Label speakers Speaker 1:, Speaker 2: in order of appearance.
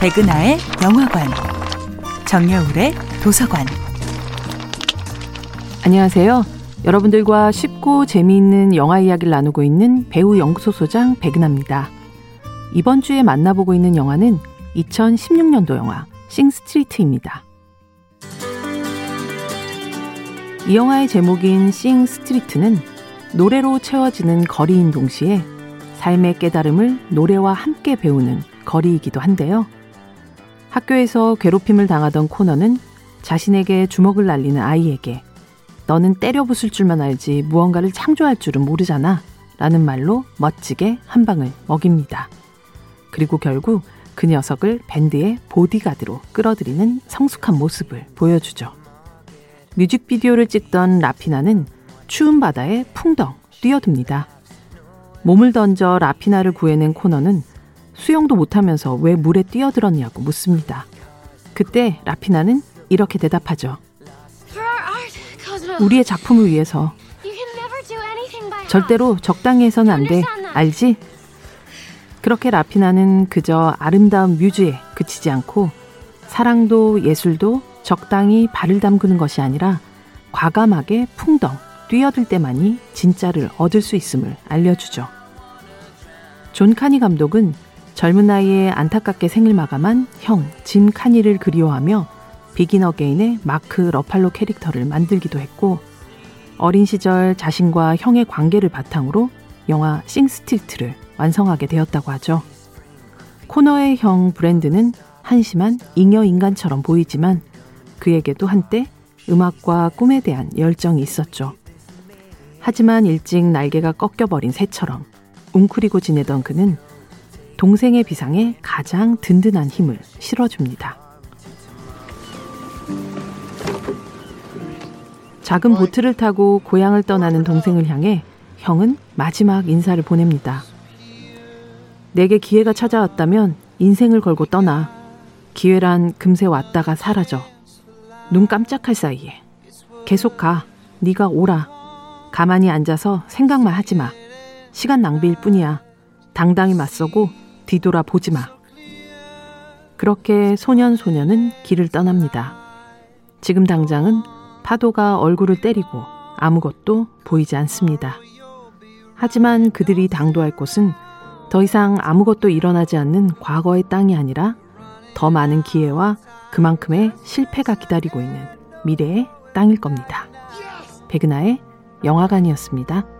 Speaker 1: 백은하의 영화관, 정여울의 도서관.
Speaker 2: 안녕하세요. 여러분들과 쉽고 재미있는 영화 이야기를 나누고 있는 배우 연구소 소장 백은하입니다. 이번 주에 만나보고 있는 영화는 2016년도 영화 싱스트리트입니다. 이 영화의 제목인 싱스트리트는 노래로 채워지는 거리인 동시에 삶의 깨달음을 노래와 함께 배우는 거리이기도 한데요. 학교에서 괴롭힘을 당하던 코너는 자신에게 주먹을 날리는 아이에게 너는 때려 부술 줄만 알지 무언가를 창조할 줄은 모르잖아 라는 말로 멋지게 한 방을 먹입니다. 그리고 결국 그 녀석을 밴드의 보디가드로 끌어들이는 성숙한 모습을 보여주죠. 뮤직비디오를 찍던 라피나는 추운 바다에 풍덩 뛰어듭니다. 몸을 던져 라피나를 구해낸 코너는 수영도 못하면서 왜 물에 뛰어들었냐고 묻습니다. 그때 라피나는 이렇게 대답하죠. 우리의 작품을 위해서 절대로 적당히 해서는 안 돼. 알지? 그렇게 라피나는 그저 아름다운 뮤즈에 그치지 않고 사랑도 예술도 적당히 발을 담그는 것이 아니라 과감하게 풍덩 뛰어들 때만이 진짜를 얻을 수 있음을 알려주죠. 존 카니 감독은 젊은 나이에 안타깝게 생을 마감한 형, 짐 카니를 그리워하며 비긴 어게인의 마크 러팔로 캐릭터를 만들기도 했고, 어린 시절 자신과 형의 관계를 바탕으로 영화 싱스트리트를 완성하게 되었다고 하죠. 코너의 형 브랜든은 한심한 잉여 인간처럼 보이지만 그에게도 한때 음악과 꿈에 대한 열정이 있었죠. 하지만 일찍 날개가 꺾여버린 새처럼 웅크리고 지내던 그는 동생의 비상에 가장 든든한 힘을 실어줍니다. 작은 보트를 타고 고향을 떠나는 동생을 향해 형은 마지막 인사를 보냅니다. 내게 기회가 찾아왔다면 인생을 걸고 떠나. 기회란 금세 왔다가 사라져. 눈 깜짝할 사이에. 계속 가. 네가 오라. 가만히 앉아서 생각만 하지 마. 시간 낭비일 뿐이야. 당당히 맞서고 뒤돌아 보지 마. 그렇게 소년 소녀는 길을 떠납니다. 지금 당장은 파도가 얼굴을 때리고 아무것도 보이지 않습니다. 하지만 그들이 당도할 곳은 더 이상 아무것도 일어나지 않는 과거의 땅이 아니라 더 많은 기회와 그만큼의 실패가 기다리고 있는 미래의 땅일 겁니다. 백은하의 영화관이었습니다.